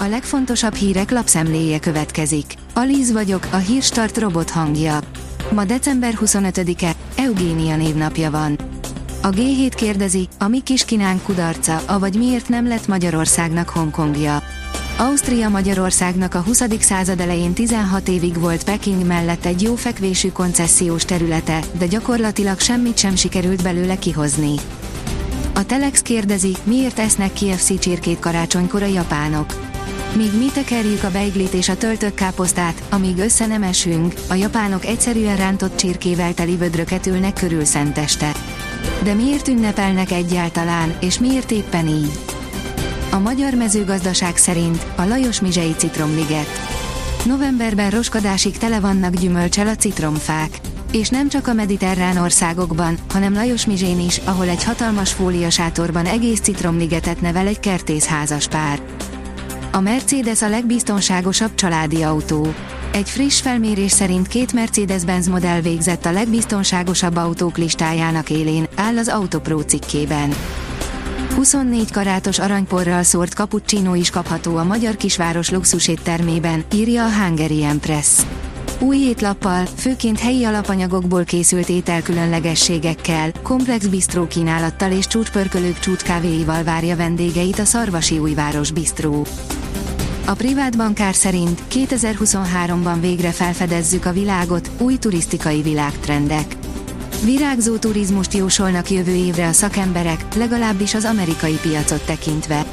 A legfontosabb hírek lapszemléje következik. Alíz vagyok, a hírstart robot hangja. Ma december 25-e, Eugénia névnapja van. A G7 kérdezi, a mi kis kinánk kudarca, avagy miért nem lett Magyarországnak Hongkongja. Ausztria Magyarországnak a 20. század elején 16 évig volt Peking mellett egy jó fekvésű koncesziós területe, de gyakorlatilag semmit sem sikerült belőle kihozni. A Telex kérdezi, miért esznek KFC csirkét karácsonykor a japánok. Míg mi tekerjük a beiglit és a töltött káposztát, amíg össze nem esünk, a japánok egyszerűen rántott csirkével teli vödröket ülnek körül szenteste. De miért ünnepelnek egyáltalán, és miért éppen így? A magyar mezőgazdaság szerint a Lajos Mizsei Citromliget. Novemberben roskadásig tele vannak gyümölcsel a citromfák. És nem csak a mediterrán országokban, hanem Lajos Mizsén is, ahol egy hatalmas fóliasátorban egész citromligetet nevel egy kertész házas pár. A Mercedes a legbiztonságosabb családi autó. Egy friss felmérés szerint két Mercedes-Benz modell végzett a legbiztonságosabb autók listájának élén, áll az Autopro cikkében. 24 karátos aranyporral szórt cappuccino is kapható a magyar kisváros luxuséttermében, írja a Hungarian Press. Új étlappal, főként helyi alapanyagokból készült ételkülönlegességekkel, komplex bistró kínálattal és csúcspörkölők csúcskávéival várja vendégeit a Szarvasi Újváros Bistró. A privát bankár szerint 2023-ban végre felfedezzük a világot, új turisztikai világtrendek. Virágzó turizmust jósolnak jövő évre a szakemberek, legalábbis az amerikai piacot tekintve.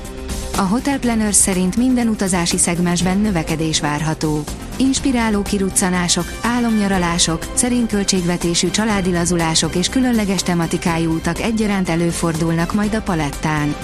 A Hotel Planners szerint minden utazási szegmensben növekedés várható. Inspiráló kiruccanások, álomnyaralások, szerint költségvetésű családi lazulások és különleges tematikájú utak egyaránt előfordulnak majd a palettán.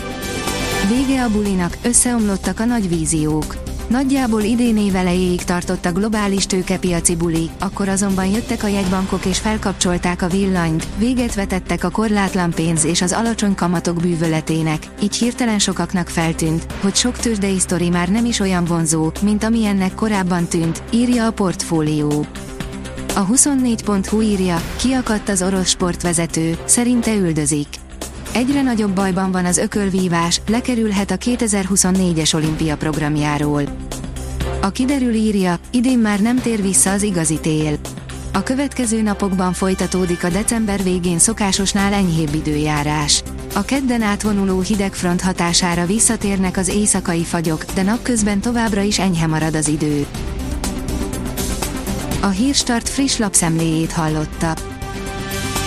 Vége a bulinak, összeomlottak a nagy víziók. Nagyjából idén évelejéig tartott a globális tőkepiaci buli, akkor azonban jöttek a jegybankok és felkapcsolták a villanyt, véget vetettek a korlátlan pénz és az alacsony kamatok bűvöletének, így hirtelen sokaknak feltűnt, hogy sok tőzsdei sztori már nem is olyan vonzó, mint amilyennek korábban tűnt, írja a portfólió. A 24.hu írja, kiakadt az orosz sportvezető, szerinte üldözik. Egyre nagyobb bajban van az ökölvívás, lekerülhet a 2024-es olimpia programjáról. A kiderül írja, idén már nem tér vissza az igazi tél. A következő napokban folytatódik a december végén szokásosnál enyhébb időjárás. A kedden átvonuló hidegfront hatására visszatérnek az éjszakai fagyok, de napközben továbbra is enyhe marad az idő. A Hírstart friss lapszemléjét hallotta.